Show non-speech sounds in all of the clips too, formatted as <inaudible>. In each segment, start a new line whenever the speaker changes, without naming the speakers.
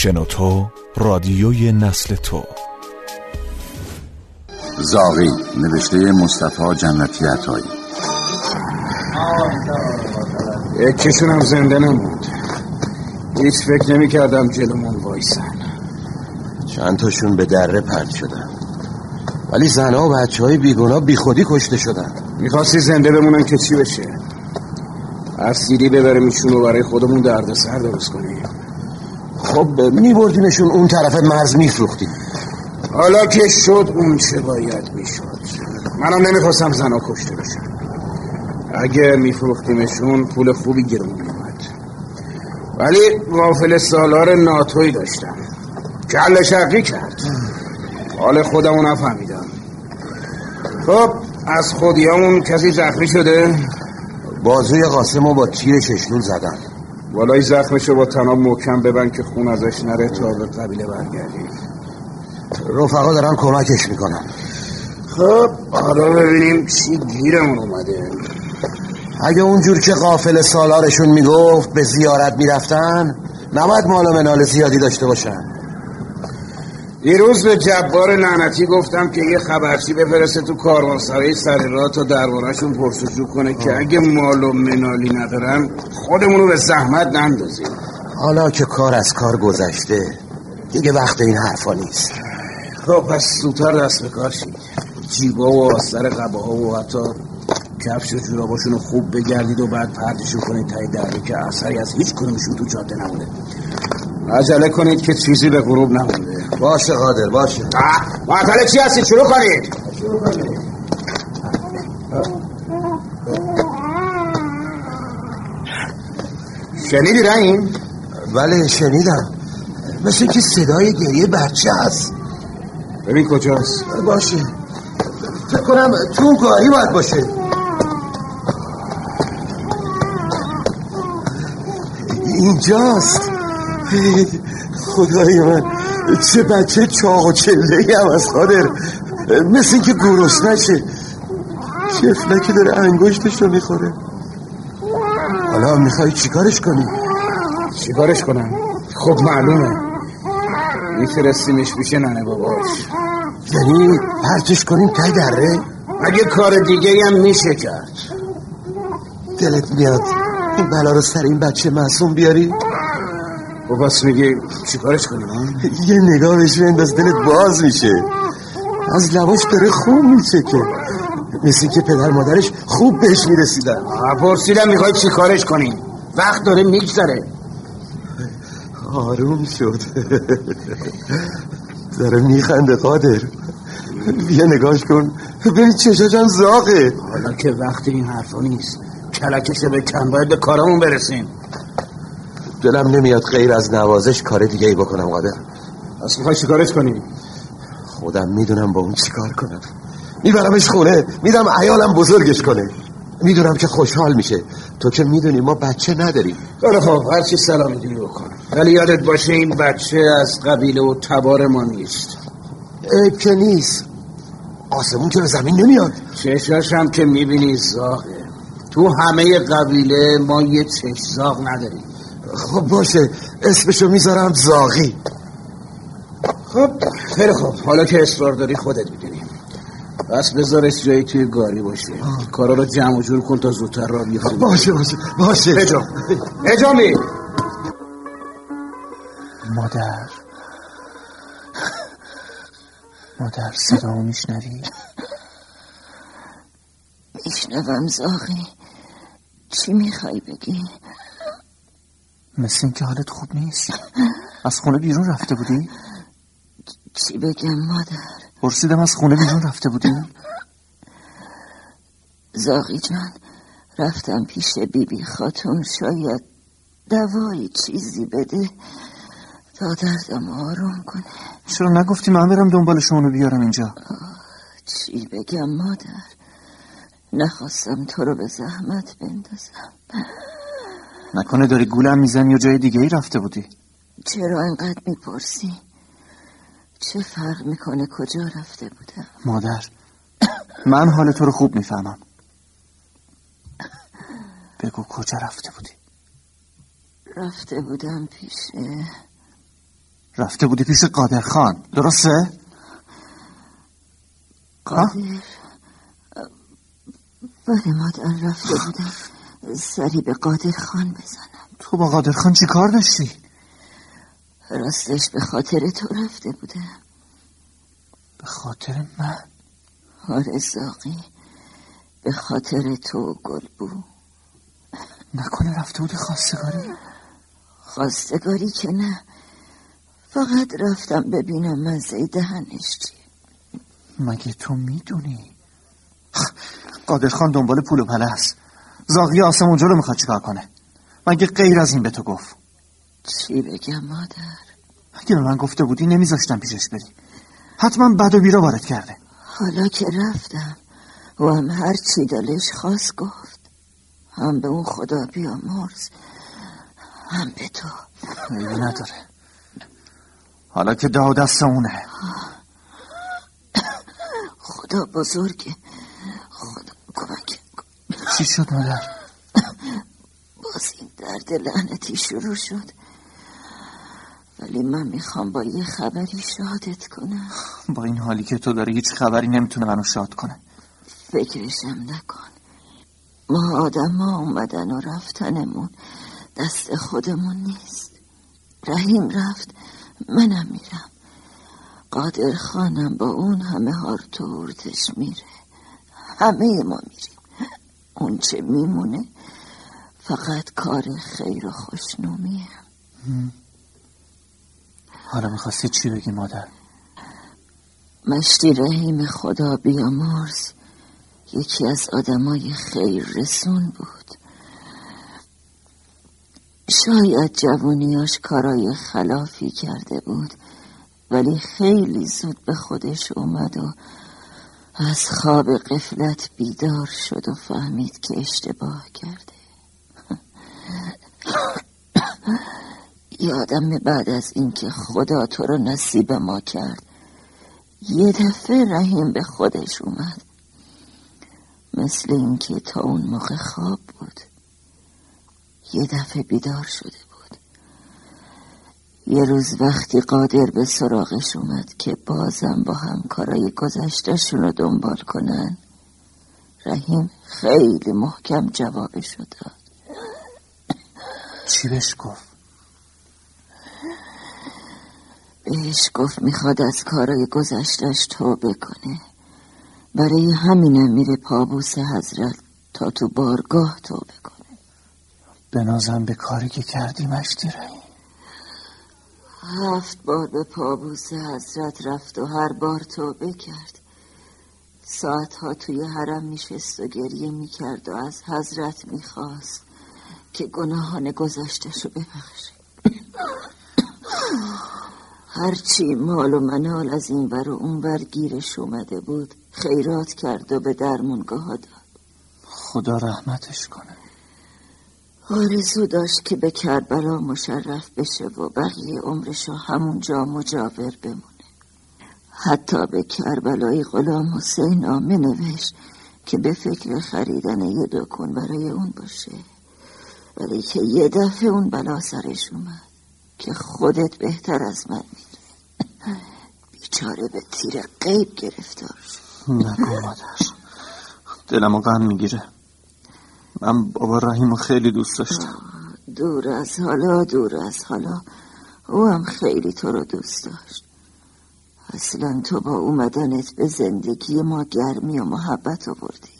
شنوتو رادیوی نسل تو.
زاغی نوشته مصطفی جنتی عطایی.
یکیشون هم زنده نموند هیچ فکر نمی کردم جلومون وایسن.
چند تاشون به دره پرد شدن. ولی زنها و بچه های بیگونا بی خودی کشته شدن.
می‌خواستی زنده بمونن که چی بشه؟ هر سیدی ببریم ایشون رو برای خودمون درد سر درست کنیم
خب میبردیمشون اون طرف مرز میفروختیم.
حالا که شد اون چه باید می‌شد. منم نمی‌خواستم زنها کشته بشن اگه میفروختیمشون پول خوبی گیرمون میومد ولی غافل سالار ناتوی داشتم. کل شقی کرد. حال خودمو نفهمیدم. خب از خودیامون کسی زخمی شده؟
بازوی قاسم با تیر ششلول زدن
بالای زخمشو با تناب محکم ببند که خون ازش نره تا به قبیله برگردیم
رفقا دارن کمکش می‌کنن.
خب حالا ببینیم چی گیرمون اومده.
اگه اونجور که قافل سالارشون می‌گفت به زیارت می‌رفتن نباید مال منال زیادی داشته باشن.
دیروز به جبار لعنتی گفتم که یه خبرچی بفرسته تو کاروانسرای سر راه تا دربارهشون پرسجو کنه که اگه مال و منالی ندارن خودمونو به زحمت نندازیم.
حالا که کار از کار گذشته دیگه وقت این حرفا نیست.
خب پس زودتر دست به کار شید جیبا و آستر قباها و حتی کفش و جوراباشون رو خوب بگردید و بعد پردشون کنید تای دره که اثری از هیچ کنمشون تو جاده نمونه عجله کنید که چیزی به غروب نمونده.
باشه قادر باشه.
معطل چی هستید شروع کنید. شنیدی رحیم؟
بله شنیدم. مثل که صدای گریه بچه هست.
ببین کجاست.
باشه. فکر کنم تو اون گاهی باید باشه. اینجاست. خدای من چه بچه چاق و چله هم از خادر مثل اینکه گروس نشه چفلکی داره انگشتش رو می‌خوره حالا می‌خوای چیکارش کنی؟
چیکارش کنم؟ خب معلومه میفرستیمش پیش ننه باباش
یعنی پرتش کنیم تای دره؟
اگه کار دیگه هم میشه کرد
دلت میاد این بلا رو سر این بچه معصوم بیاری؟
و بس میگی چیکارش کنیم
یه نگاه بهش بنداز دلت باز میشه. از لباش داره خوب میشه که مثل که پدر مادرش خوب بهش می‌رسیدن.
پرسیدم می‌خوای چیکارش کنیم وقت داره میگذره.
آروم شد. داره میخنده قادر. بیا نگاش کن. ببین چشاشم زاغه.
حالا که وقت این حرفا نیست کلکش به کن باید به کارمون برسیم.
دلم نمیاد غیر از نوازش کار دیگه ای بکنم قادر.
از می‌خوای چیکارش کنیم
خودم می‌دونم با اون چیکار کنم. میبرمش خونه میدم عیالم بزرگش کنه. می‌دونم که خوشحال میشه. تو که می‌دونی ما بچه نداریم.
خیلی خب هر چی سلام می‌دونی بکن. ولی یادت باشه این بچه از قبیله و تبار ما نیست.
عیب که نیست. آسمون که به زمین نمیاد.
چشاش هم که می‌بینی زاغه. تو همه قبیله ما یه چش زاغ نداریم.
خب باشه اسمشو می‌ذارم زاغی.
خب خیلی خب حالا که اصرار داری خودت می‌دونی. بس بذارش جایی توی گاری باشه. کارا رو جمع و جور کن تا زودتر را بیفته.
باشه باشه باشه.
اجام اجامی
مادر. مادر صدا میشنوی؟
میشنوم زاغی. چی می‌خوای بگی؟
مثل اینکه حالت خوب نیست از خونه بیرون رفته بودی؟
چی بگم مادر؟
پرسیدم از خونه بیرون رفته بودی؟
زاغی جان رفتم پیش بیبی بی خاتون شاید دوایی چیزی بده تا دردم آروم کنه
چرا نگفتی من برم دنبال شونو بیارم اینجا
چی بگم مادر نخواستم تو رو به زحمت بندازم
نکنه داری گولم می‌زنی یا جای دیگه ای رفته بودی؟
چرا انقدر می‌پرسی؟ چه فرق می‌کنه کجا رفته بودم؟
مادر من حال تو رو خوب می‌فهمم. بگو کجا رفته بودی؟
رفته بودم پیش
رفته بودی پیش قادر خان درسته؟
قادر؟ بله مادر رفته بودم. سری به قادر خان بزنم.
تو با قادر خان چی کار داشتی؟
راستش به خاطر تو رفته بودم.
به خاطر من؟
آره زاقی به خاطر تو گلبو
نکنه رفته بودی خواستگاری؟
خواستگاری که نه. فقط رفتم ببینم مزه دهنش چیه.
مگه تو می‌دونی؟ قادر خان دنبال پول و پله است. زاغی آسمون رو می‌خواد چیکار کنه؟ مگه غیر از این به تو گفت؟
چی بگم مادر؟
اگه به من گفته بودی نمیذاشتم پیشش بری. حتما بد و بیرا وارد کرده.
حالا که رفتم و هم هر چی دلش خواست گفت. هم به اون خدا بیامرز هم به تو.
نداره. حالا که داو دست اونه.
خدا بزرگه.
چی شد مادر؟ <laughs>
باز این درد لعنتی شروع شد. ولی من می‌خوام با یه خبری شادت کنم.
با این حالی که تو داری هیچ خبری نمی‌تونه منو شاد کنه.
فکرشم نکن. ما آدم ها اومدن و رفتنمون دست خودمون نیست. رحیم رفت منم میرم. قادر خانم با اون همه هارتورتش میره. همه ما میریم. اون چه میمونه فقط کار خیر و خوشنومیه.
حالا می‌خواستی چی بگی مادر؟
مشتی رحیم خدا بیامرز یکی از آدمای خیر رسون بود. شاید جوونیاش کارای خلافی کرده بود ولی خیلی زود به خودش اومد و از خواب قفلت بیدار شد و فهمید که اشتباه کرده. یادم بعد از اینکه خدا تو رو نصیب ما کرد یه دفعه رحیم به خودش اومد. مثل اینکه تا اون موقع خواب بود. یه دفعه بیدار شده. یه روز وقتی قادر به سراغش اومد که بازم با همکارای گذشتهشون رو دنبال کنن رحیم خیلی محکم جوابش رو داد.
چی بهش گفت؟
بهش گفت می‌خواد از کارای گذشتش توبه کنه. برای همینم میره پابوس حضرت تا تو بارگاه توبه کنه.
بنازم به کاری که کردی مشتی رهی
هفت بار به پابوس حضرت رفت و هر بار توبه کرد. ساعتها توی حرم میشست و گریه می‌کرد و از حضرت می‌خواست که گناهان گذشتش رو ببخشه. هرچی مال و منال از این ور و اون ور گیرش اومده بود خیرات کرد و به درمونگاه داد.
خدا رحمتش کنه.
آرزو داشت که به کربلا مشرف بشه و بقیه عمرشو همونجا مجاور بمونه. حتی به کربلای غلام حسین نامه نوشت که به فکر خریدن یه دکون برای اون باشه. ولی که یه دفعه اون بلا سرش اومد که خودت بهتر از من می‌دونی. بیچاره به تیر قیب گرفتار شد.
نگو مادر. دلمو غم می‌گیره. من بابا رحیمو خیلی دوست داشتم.
دور از حالا دور از حالا. او هم خیلی تو رو دوست داشت. اصلا تو با اومدنت به زندگی ما گرمی و محبت آوردی.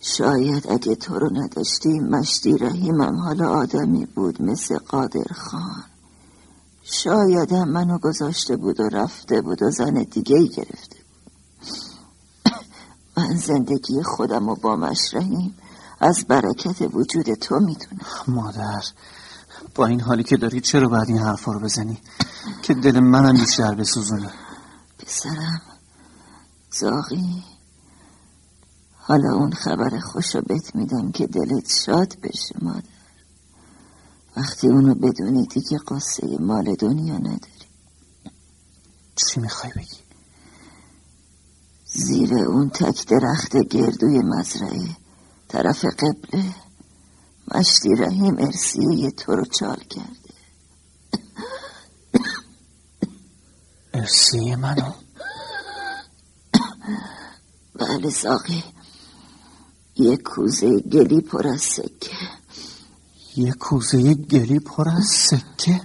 شاید اگه تو رو نداشتی مشتی رحیمم حالا آدمی بود مثل قادر خان. شاید هم منو گذاشته بود و رفته بود و زن دیگه ای گرفته من زندگی خودم و با مشرحیم. از برکت وجود تو می‌دونم.
مادر با این حالی که داری چرا باید این حرفا رو بزنی؟ که دل منم بیشتر بسوزونی
پسرم زاغی حالا اون خبر خوشو بهت میدم که دلت شاد بشه مادر. وقتی اونو بدونی دیگه قصه مال دنیا نداری.
چی می‌خوای بگی؟
زیر اون تک درخت گردوی مزرعه طرف قبله. مشتی رحیم ارسیه تو رو چال کرده.
مرسی منو؟
بله ساقی. یک کوزه گلی پر از سکه.
یه کوزه گلی پر از سکه؟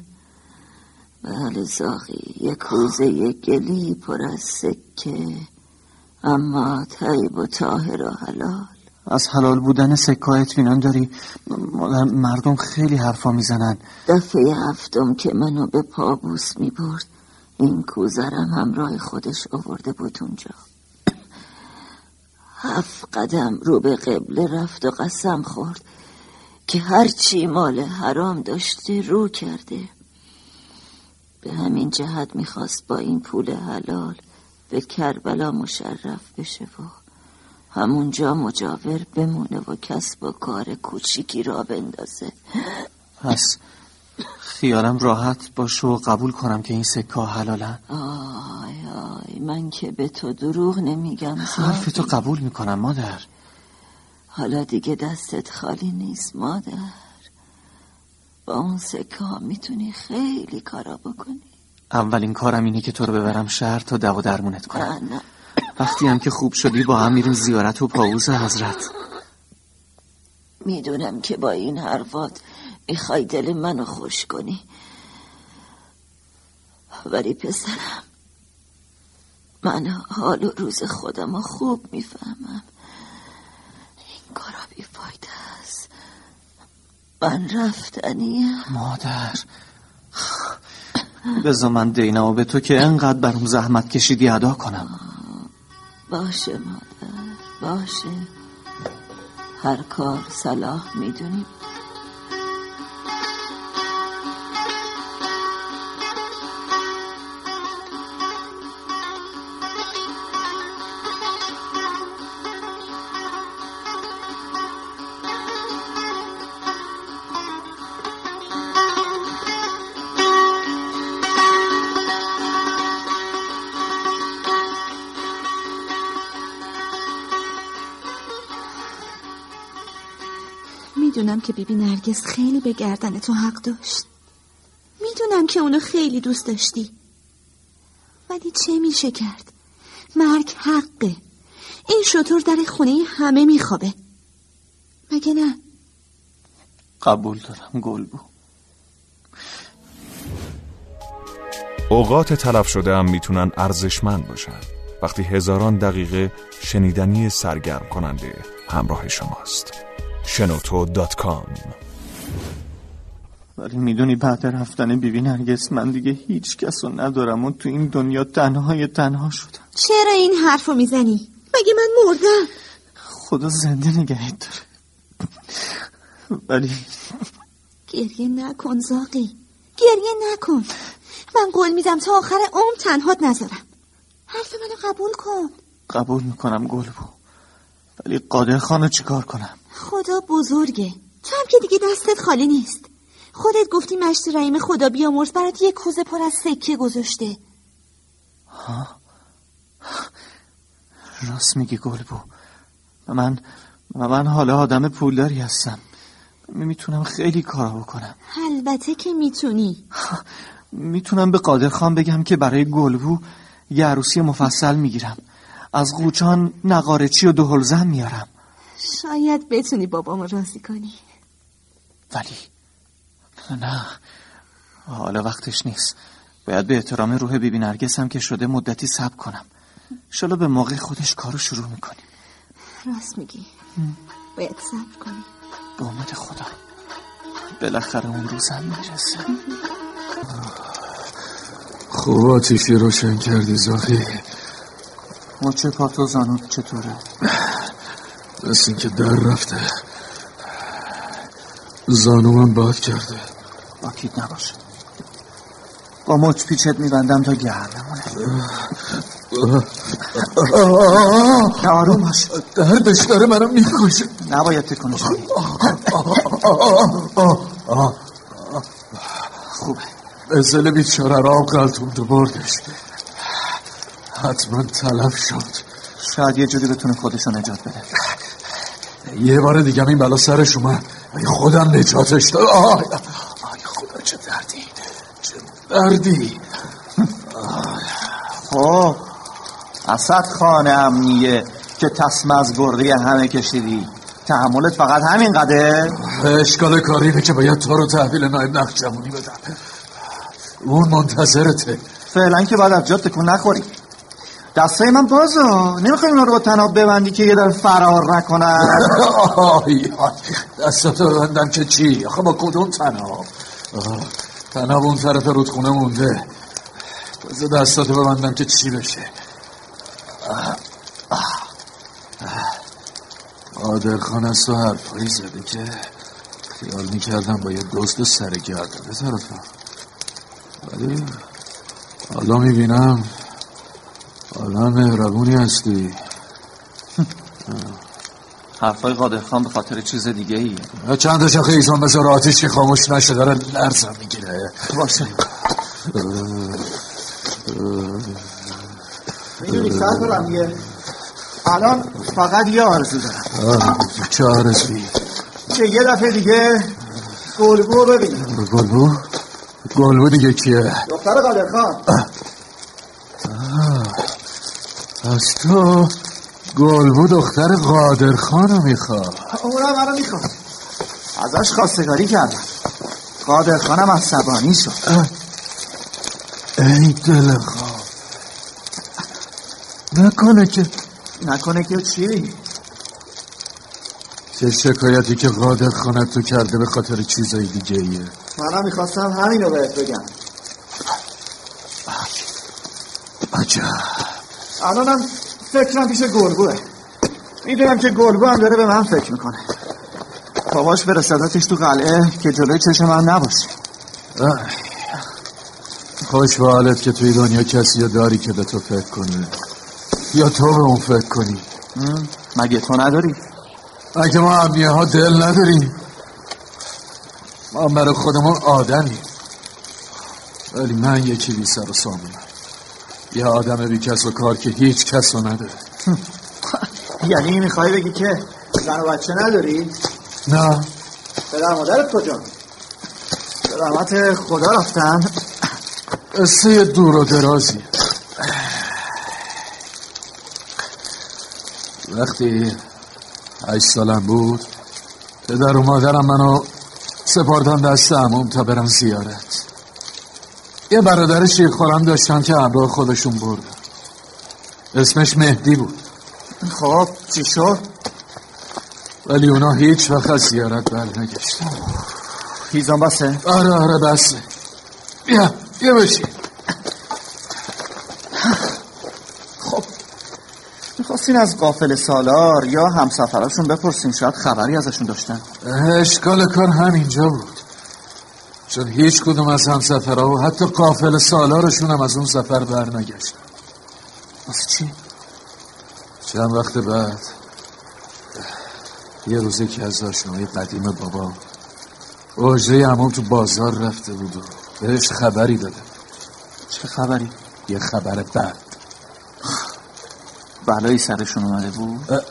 بله ساقی یک کوزه گلی پر از سکه. اما طیب و طاهر و حلال.
از حلال بودن سکه اطمینان داری مردم خیلی حرفا می‌زنن.
دفعه هفتم که منو به پابوس می برد این کوزرم همراه خودش آورده بود اونجا. هفت قدم رو به قبله رفت و قسم خورد که هرچی مال حرام داشته رو کرده. به همین جهت می‌خواست با این پول حلال به کربلا مشرف بشه و همونجا مجاور بمونه و کسب و کار کوچیکی را بندازه.
پس خیالم راحت باشه و قبول کنم که این سکه حلالن
آی آی من که به تو دروغ نمیگم
حرف
ساقی.
تو قبول می‌کنم مادر.
حالا دیگه دستت خالی نیست مادر. با اون سکه ها می‌تونی خیلی کارا بکنی.
اولین کارم اینه که تو رو ببرم شهر تا دو درمونت کنم.
نه
وقتی هم که خوب شدی با هم میریم زیارت و پاوز حضرت.
می‌دونم که با این حرفات می‌خوای دل منو خوش کنی. ولی پسرم من حال و روز خودم رو خوب می‌فهمم. این کارا بیفایده است. من رفتنیم.
مادر. بذار من دینمو به تو که انقدر برام زحمت کشیدی ادا کنم.
باشه مادر باشه. هر کار صلاح می‌دونی
می‌دونم که بیبی نرگس خیلی به گردن تو حق داشت. می‌دونم که اونو خیلی دوست داشتی. ولی چه میشه کرد؟ مرگ حقه. این شطور در خونه همه میخوابه. مگه نه؟
قبول دارم گل بود
اوقات تلف شده هم می‌تونن ارزشمند باشن. وقتی هزاران دقیقه شنیدنی سرگرم کننده همراه شماست. شنوتو دات کام.
ولی می‌دونی بعد رفتن بیبی نرگس من دیگه هیچ کس رو ندارم و تو این دنیا تنهای تنها شدم.
چرا این حرف رو می‌زنی؟ مگه من مردم؟
خدا زنده نگهت داره. ولی
گریه نکن زاقی. گریه نکن. من قول میدم تا آخر عمر تنهات نذارم. حرف منو قبول کن.
قبول می‌کنم گل بود ولی قادر خانو چیکار کنم؟
خدا بزرگه. تو هم که دیگه دستت خالی نیست. خودت گفتی مشت رحیم خدا بیامرز برات یه کوزه پر از سکه گذاشته.
راست میگی گل بود و من من حالا آدم پولداری هستم. می‌تونم خیلی کارا بکنم.
البته که می‌تونی.
می‌تونم به قادر خان بگم که برای گلبو یه عروسی مفصل می‌گیرم. از قوچان نقارچی و دهلزن میارم.
شاید بتونی بابامو راضی کنی.
ولی نه حالا وقتش نیست. باید به احترام روح بیبی نرگس هم که شده مدتی صبر کنم. شالا به موقع خودش کارو شروع می‌کنیم
راست میگی. باید صبر کنی.
به امید خدا. بالاخره اون روزم می‌رسه.
خوب آتیشی روشن کردی زاخی.
مچه پاتو زانو چطوره؟
مثل اینکه در رفته. زانومم باد کرده.
باکید نباشه. با مچ پیچت میبندم تا گرم نمونه نه آروم باش.
دردش داره منو می‌کشه.
نباید تکونش بدی. خوبه.
ازل بیچاره را قلتون تو بردش حتما تلف شد.
شاید یه جوری بتونه خودشو نجات بده.
یه بار دیگه این بلا سرش اومد. ای خودم نجاتش داد آی آی خدا چه دردی. چه دردی.
خب اسد خانه امنیه که تسمه از گرده همه کشیدی. تحملت فقط همین قده.
اشکال کاری که باید تو رو تحویل نایب نقش جمعونی بدم. اون منتظرته.
فعلا که باید از جا تکون نخوری. دستای من بازا نمی‌خوای اونا رو با تناب ببندی که یه در فرار نکنن؟
آی دستاتو ببندم که چی؟ آخه با کدوم تناب؟ تناب اون طرف رودخونه مونده. بذار دستاتو ببندم که چی بشه. قادر خان از تو حرفایی زده که خیال می‌کردم با یه دوست سر گردنه طرفم ولی حالا می‌بینم آدم مهربونی هستی. <laughs>
حرفای قادر خان به خاطر چیز دیگه ای
چند تا شاخه ایزان بذار آتیش که خاموش نشه داره لرزم می‌گیره.
باشه. می‌دونی سر دارم یه. الان فقط یه آرزو دارم.
چه آرزوی
که یه دفعه دیگه گلبو ببینیم.
گلبو؟ گلبو دیگه کیه؟
دختر قادر خان.
از تو گلبو دختر قادر خانو می‌خواد.
اونم منو می‌خواد ازش خواستگاری کردم. قادر خانم از سبانی شد
ای دل خواب نکنه که
نکنه که چی؟
چه شکایتی که قادر خانت تو کرده به خاطر چیزای دیگه ایه
منم می‌خواستم همینو بهت بگم.
عجب.
الانم فکرم پیش گلبوه می‌دونم که گلبو هم داره به من فکر می‌کنه. باباش برسدتش تو قلعه که جلوی چشم من نباشه.
خوش به حالت که توی دنیا کسی رو داری که به تو فکر کنه. یا تو به اون فکر کنی.
مگه تو نداری؟
اگه ما امنیه ها دل نداریم. ما برای خودمون آدمی ولی من یکی بی سر و سامونم. یه آدم بی کس و کار که هیچ کس رو نداره. <laughs>
یعنی می‌خوای بگی که زن و بچه نداری؟
نه.
پدر مادرت کجا؟ به رحمت خدا رفتن.
قصه دور و درازی وقتی هشت سالم بود پدر و مادرم منو سپاردن دست عموم تا برم زیارت. یه برادر شیرخورم داشتم که همراه خودشون بردن اسمش مهدی بود.
خب چی شد؟
ولی اونا هیچ وقت از زیارت بر نگشتن
هیزان بسه؟
آره آره بسه. بیا بیا بشی
می‌خواستین از قافل سالار یا همسفراشون بپرسین شاید خبری ازشون داشتن.
اشکال کار همینجا بود. چون هیچ کدوم از همسفرها و حتی قافل سالارشون هم از اون سفر بر نگشتن
واسه چی؟
چند وقت بعد یه روزه که از آشنای قدیم بابا اوجه امام تو بازار رفته بود و بهش خبری داده.
چه خبری؟
یه خبر بد.
بلایی سرشون اومده بود؟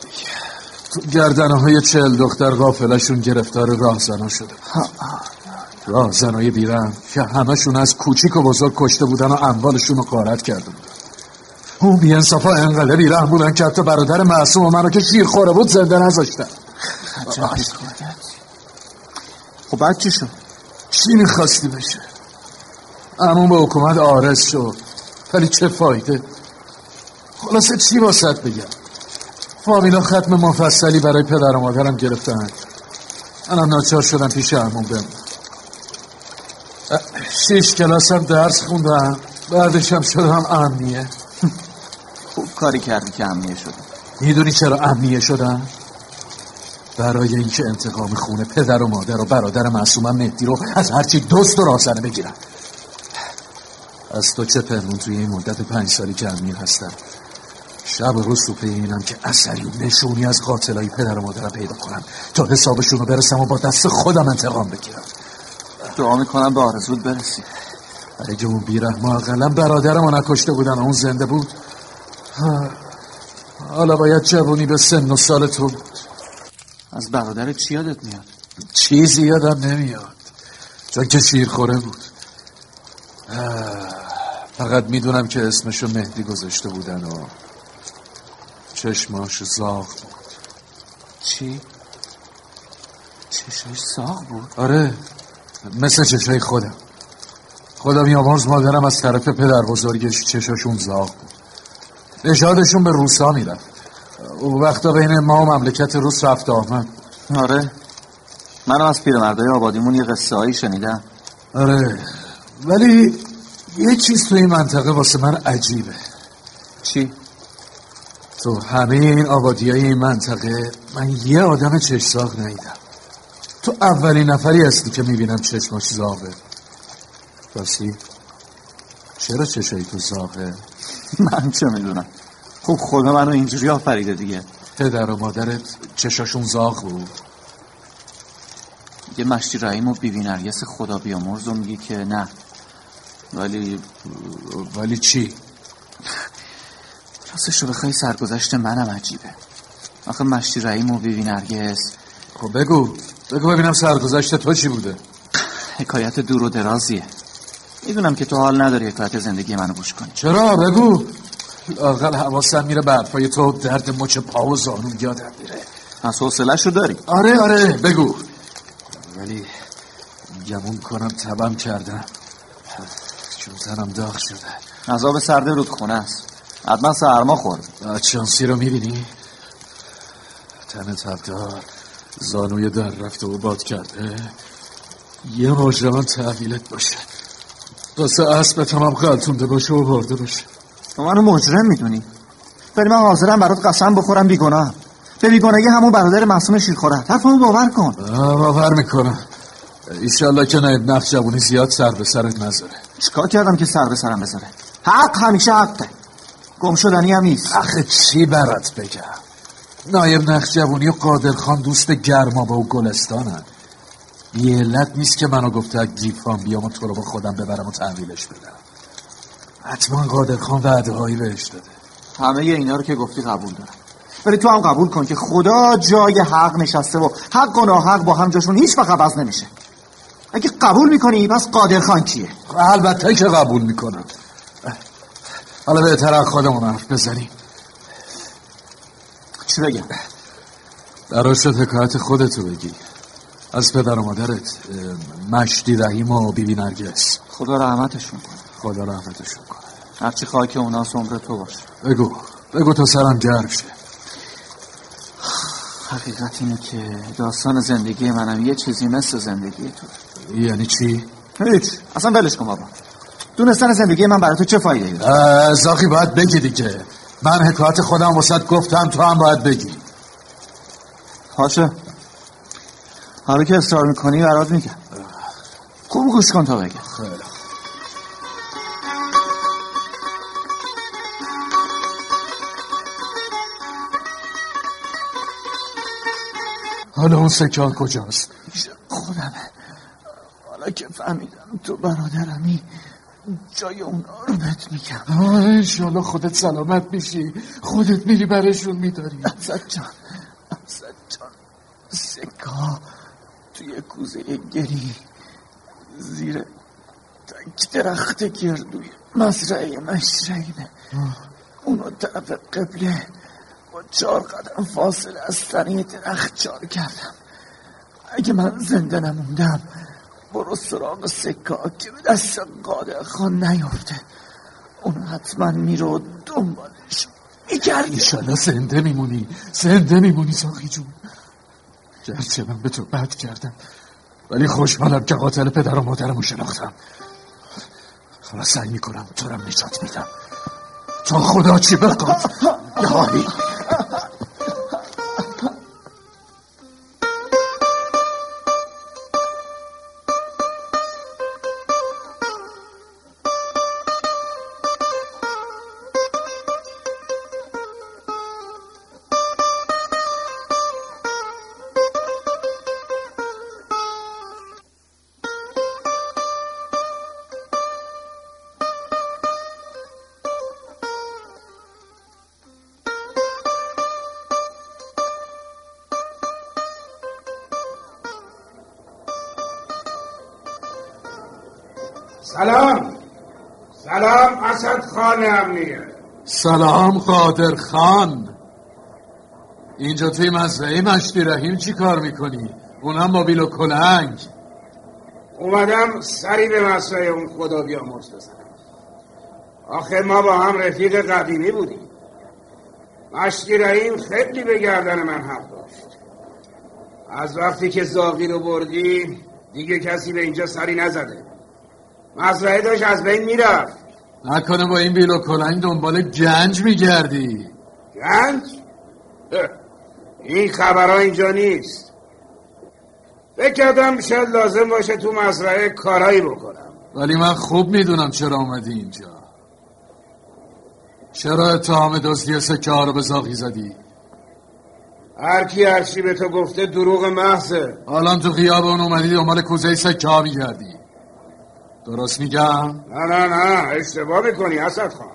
تو گردنه های چهل دختر غافلشون گرفتار راهزنا شده راهزنای بیرم که همشون از کوچیک و بزرگ کشته بودن و اموالشون رو غارت کرده بودن. اون بی انصافا انقدر بیرحم بودن که حتی برادر معصوم و منو که شیر خوره بود زنده نذاشتن.
خب بعد چی شد؟
چی می‌خواستی بشه؟ امون به حکومت آرز شد. ولی چه فایده؟ خلاصه چی واسط بگم؟ فامیلا ختم مفصلی برای پدر و مادرم گرفتن. منم ناچار شدم پیش امون بمونم. شیش کلاسم درس خوندم بعدش هم شدم امنیه.
خوب کاری کردی که امنیه شده
می‌دونی چرا امنیه شدم؟ برای اینکه انتقام خونه پدر و مادر و برادر معصومم مهدی رو از هرچی دوست و راهزنه بگیرم. از تو چه پنهون توی این مدت پنج سالی که امنیه هستم. شب و روز تو پی اینم که اثری نشونی از قاتلای پدر و مادرم پیدا کنم. تا حسابشون رو برسم و با دست خودم انتقام بگیرم.
دعا می‌کنم به آرزود برسی.
اگه اون بیرحم اقلا برادرم رو نکشته بودن اون زنده بود. ها، حالا باید جوونی به سن و سال تو بود
از برادر چی یادت میاد؟
چیزی یادم نمیاد. چون که شیر خوره بود فقط می‌دونم که اسمشو مهدی گذاشته بودن و چشماش زاغ بود.
چی؟ چشاش زاغ بود؟
آره. مثل چشای خودم. خدا بیامرز مادرم از طرف پدر بزرگش چشاشون زاغ بود. نژادشون به روسا می‌رفت. او وقتا بین ما و مملکت روس رفت آمد.
آره. منم از پیرمردای آبادیمون یه قصه هایی شنیدم.
آره. ولی یه چیز تو این منطقه واسه من عجیبه.
چی؟
تو همه این آبادی های این منطقه من یه آدم چشزاغ ندیدم. تو اولین نفری هستی که می‌بینم چشماش زاغه. راسی چرا چشایی تو زاغه؟
من چه می‌دونم. خب خدا منو اینجوری آفریده دیگه.
پدر و مادرت چشاشون زاغ بود؟
یه مشتی رحیم و بیبی نرگس خدا بیامرز و میگی که نه. ولی
ولی چی؟
راستش رو بخوای سرگذشت منم عجیبه. آخه مشتی رحیم و بیبی نرگس
خب بگو. بگو ببینم سرگذشت تو چی بوده؟
حکایت دور و درازیه. می‌دونم که تو حال نداری حکایت زندگی منو گوش کنی.
چرا؟ بگو. لاقل حواسم میره برفای تو درد مچ پا و زانون یادم میره.
از حوصلش رو داری.
آره آره بگو. ولی گمون کنم تبم کردم. چون تنم داغ شده.
عذاب سرده رودخونه است. حتما سرما خورد.
شانسی رو می‌بینی؟ تن تبدار زانوی در رفته و باد کرده. یه مجرمان تحویلت باشه. واسه اسبت هم غلطونده باشه و برده باشه.
تو منو مجرم می‌دونی. ولی من حاضرم برات قسم بخورم بیگناه. به بیگناهی همون برادر معصوم شیرخوره. حرفمو باور کن.
باور می‌کنم. ایشالله که نایب نقش جوونی زیاد سر به سرت نذاره.
چیکار کردم که سر به سرم بذاره؟ حق همیشه حقه گم شدنی هم نیست.
آخه چی برات بگم؟ نایب نقش جوونی و قادر خان دوست گرمابه و گلستانن یه علت نیست که منو گفته گیفان بیام و تو رو با خودم ببرم و تحویلش بدم. حتما قادر خان وعده هایی بهش داده.
همه اینا رو که گفتی قبول دارم. ولی تو هم قبول کن که خدا جای حق نشسته و حق و ناحق با هم جاشون هیچ وقت عوض نمیشه. اگه قبول می‌کنی پس قادر خان کیه؟
البته که قبول می‌کنم. حالا بهتر خودمون حرف بزنیم.
چی بگم؟
براش شد حکایت خودتو بگی. از پدر و مادرت مشتی رحیم و بیبی نرگس.
خدا رحمتشون کنه.
خدا رحمتشون کنه.
هرچی خواهی که اونا عمر تو باشه.
بگو. بگو تا سرم گرم شه.
حقیقت اینه که داستان زندگی منم یه چیزی مثل زندگی تو.
یعنی چی؟
هیچ. اصلا ولش کن بابا. دونستن زندگی من برای تو چه فایده داره؟
زاخی باید بگی دیگه. من حکایت خودم وسط گفتم تو هم باید بگی.
باشه. حالا که اصرار می‌کنی برات میگم. خوب گوش کن تا بگم
حالا اون سکه کجاست؟
خودمه. حالا که فهمیدم تو برادرمی جای اونا رو بهت میگم.
انشالله خودت سلامت میشی. خودت میری برشون میداری.
ازد جان ازد جان. سکا توی کوزه گری زیر تک درخت گردوی. مزرعه مشرعینه اونو طرف قبله با چهار قدم فاصله از تنه درخت چار کردم. اگه من زنده نموندم برو سراغ سکا که به دست قادر خان نیفته اون حتما میرو دنبالش میگردی
ایشالا زنده میمونی. زنده میمونی ساخی جون. گرچه من به تو بد کردم ولی خوشحالم که قاتل پدر و مادرمو شناختم. حالا سعی می‌کنم تو رم نجات میدم. تا خدا چی بخواد؟ یا
سلام. سلام اسد خان امنیه.
سلام قادر خان. اینجا توی مزرعه مشتی رحیم چی کار می‌کنی؟ اونم با بیل و کلنگ.
اومدم سری به مسئله اون خدا بیامرز بزنم. آخه ما با هم رفیق قدیمی بودیم. مشتی رحیم خیلی به گردن من حق داشت. از وقتی که زاغی رو بردی دیگه کسی به اینجا سری نزده. مزرعه داشت از بین می‌رفت.
نکنه با این بیل و کلنگ دنبال گنج میگردی.
گنج؟ <laughs> این خبرها اینجا نیست. فکر کردم شاید لازم باشه تو مزرعه کارایی بکنم.
ولی من خوب می‌دونم چرا اومدی اینجا. چرا اتهام دزدی سکه ها رو به زاغی زدی؟
هر کی هر چی به تو گفته دروغ محضه.
الان تو خیابان اومدی دنبال کوزه سکه ها میگردی. درست میگم؟
نه نه نه اشتباه می‌کنی اسد خان.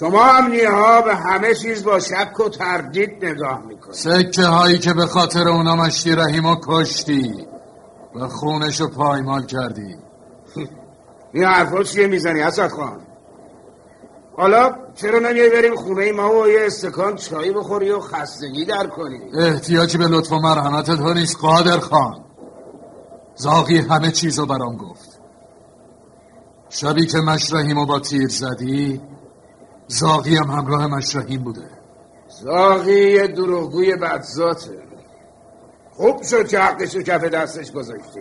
شما امنیه ها به همه چیز با شک و تردید نگاه می‌کنی.
سکه هایی که به خاطر اونا مشتی رحیم و کشتی. و خونش رو پایمال کردی. <laughs>
این حرفا چیه می‌زنی اسد خان؟ حالا چرا نمیای بریم خونه ما و یه استکان چایی بخوری و خستگی در کنی؟
احتیاجی به لطف و مرحمت تو نیست قادر خان. زاغی همه چیز رو برام گفت. شبی که مشرحیم رو با تیر زدی زاغی هم همراه مشرحیم بوده.
زاغی یه دروغگوی بدذاته. خوب شد که حقش رو کف دستش گذاشتی.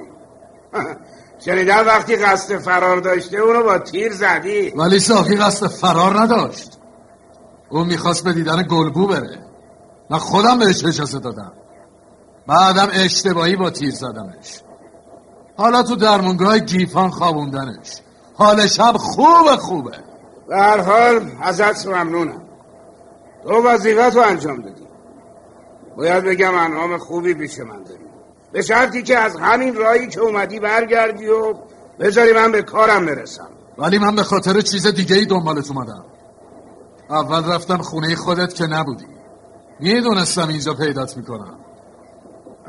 <laughs> شنیدم وقتی قصد فرار داشته اونو با تیر زدی.
ولی زاغی قصد فرار نداشت. اون می‌خواست به دیدن گلگو بره. من خودم بهش اجازه دادم. بعدم اشتباهی با تیر زدمش. حالا تو درمونگاه گیفان خوابوندنش. حالش هم خوبه خوبه.
به هر حال ازت ممنونم. تو وظیفت رو انجام دادی. باید بگم انعام خوبی پیش من داری. به شرطی که از همین راهی که اومدی برگردی و بذاری من به کارم برسم.
ولی من به خاطر چیز دیگه ای دنبالت اومدم. اول رفتم خونه خودت که نبودی. می‌دونستم اینجا پیدات می‌کنم.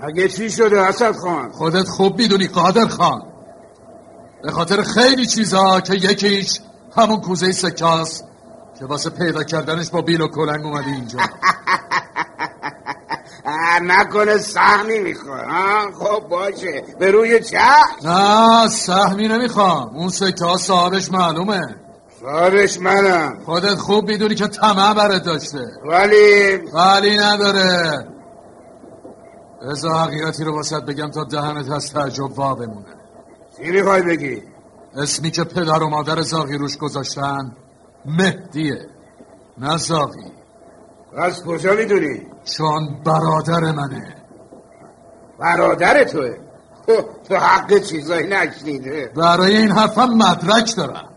اگه چی شده اسد خان
خودت خوب می‌دونی قادر خان. به خاطر خیلی چیزا که یکیش همون کوزه سکاست که واسه پیدا کردنش با بیل و کلنگ اومدی اینجا. <laughs>
نکنه سهمی می‌خواد ها؟ خب باشه. به روی چشم؟
نه سهمی نمی‌خوام. اون سکه ها صاحبش معلومه.
صاحبش منم.
خودت خوب می‌دونی که طمع برات داشته.
ولی
ولی نداره. بذار حقیقتی رو واسط بگم تا دهنت از تعجب وا بمونه.
چی می‌خوای بگی؟
اسمی که پدر و مادر زاغی روش گذاشتن مهدیه نه زاغی.
از کجا می‌دونی؟
چون برادر منه.
برادر توه. تو- تو حق چیزایی نشنیده
برای این حرفم مدرک دارم.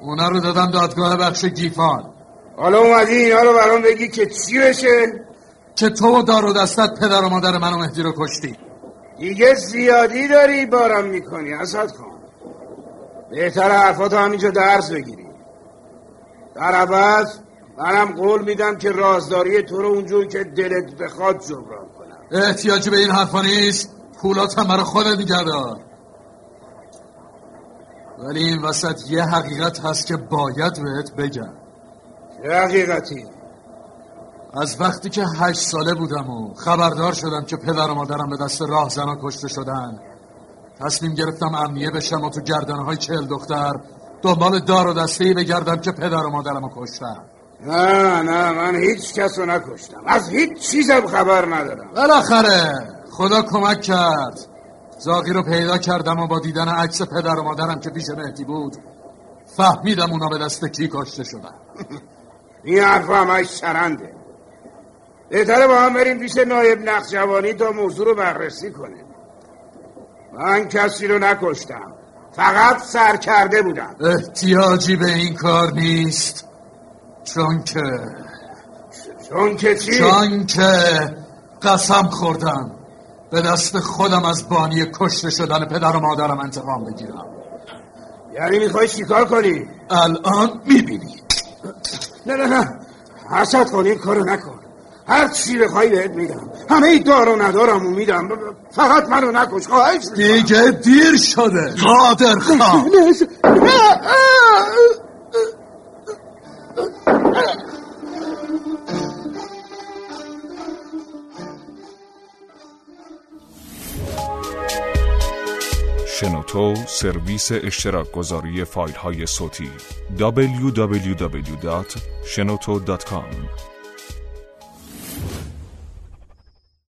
اونا رو دادم دادگاه بخش گیفان.
حالا اومدی اینا رو برام بگی که چی بشه
که تو و دار و دستت پدر و مادر من و مهدی رو کشتی.
دیگه زیادی داری بارم می‌کنی اسد خان بهتر حرفاتو همینجا درس بگیری. در عوض منم قول میدم که رازداری تو رو اونجور که دلت بخواد جبران کنم.
احتیاجی به این حرفا نیست. پولات هم برای خودت نگردار ولی این وسط یه حقیقت هست که باید بهت بگم.
چه حقیقتی؟
از وقتی که هشت ساله بودم و خبردار شدم که پدر و مادرم به دست راه زنا کشته شدن. تصمیم گرفتم امنیه بشم و تو گردنهای چهل دختر دنبال دار و دستهی بگردم که پدر و مادرم رو کشتن
نه نه من هیچ کس رو نکشتم. از هیچ چیزم خبر ندارم.
بالاخره خدا کمک کرد. زاغی رو پیدا کردم و با دیدن عکس پدر و مادرم که پیش مهدی بود فهمیدم اونا به دست کی کشته شدن. <laughs>
این حرف همش شرنده. بهتره با هم بریم پیش نایب نقشوانی تا موضوع رو بررسی کنه من کسی رو نکشتم. فقط سر کرده بودم.
احتیاجی به این کار نیست. چون که
چون که چی؟
چون که قسم خوردم. به دست خودم از بانی کشته شدن پدر و مادرم انتقام بگیرم.
یعنی می‌خوای چیکار کنی؟
الان می‌بینی.
نه نه نه. حسد کن این کارو نکن. هر چی بخوای بهت میدم. همه دار و ندارم و میدم. فقط منو نکش. خواهش
دیگه دیر شده. قادر خان
شنوتو سرویس اشتراک گذاری فایل های صوتی www.shenoto.com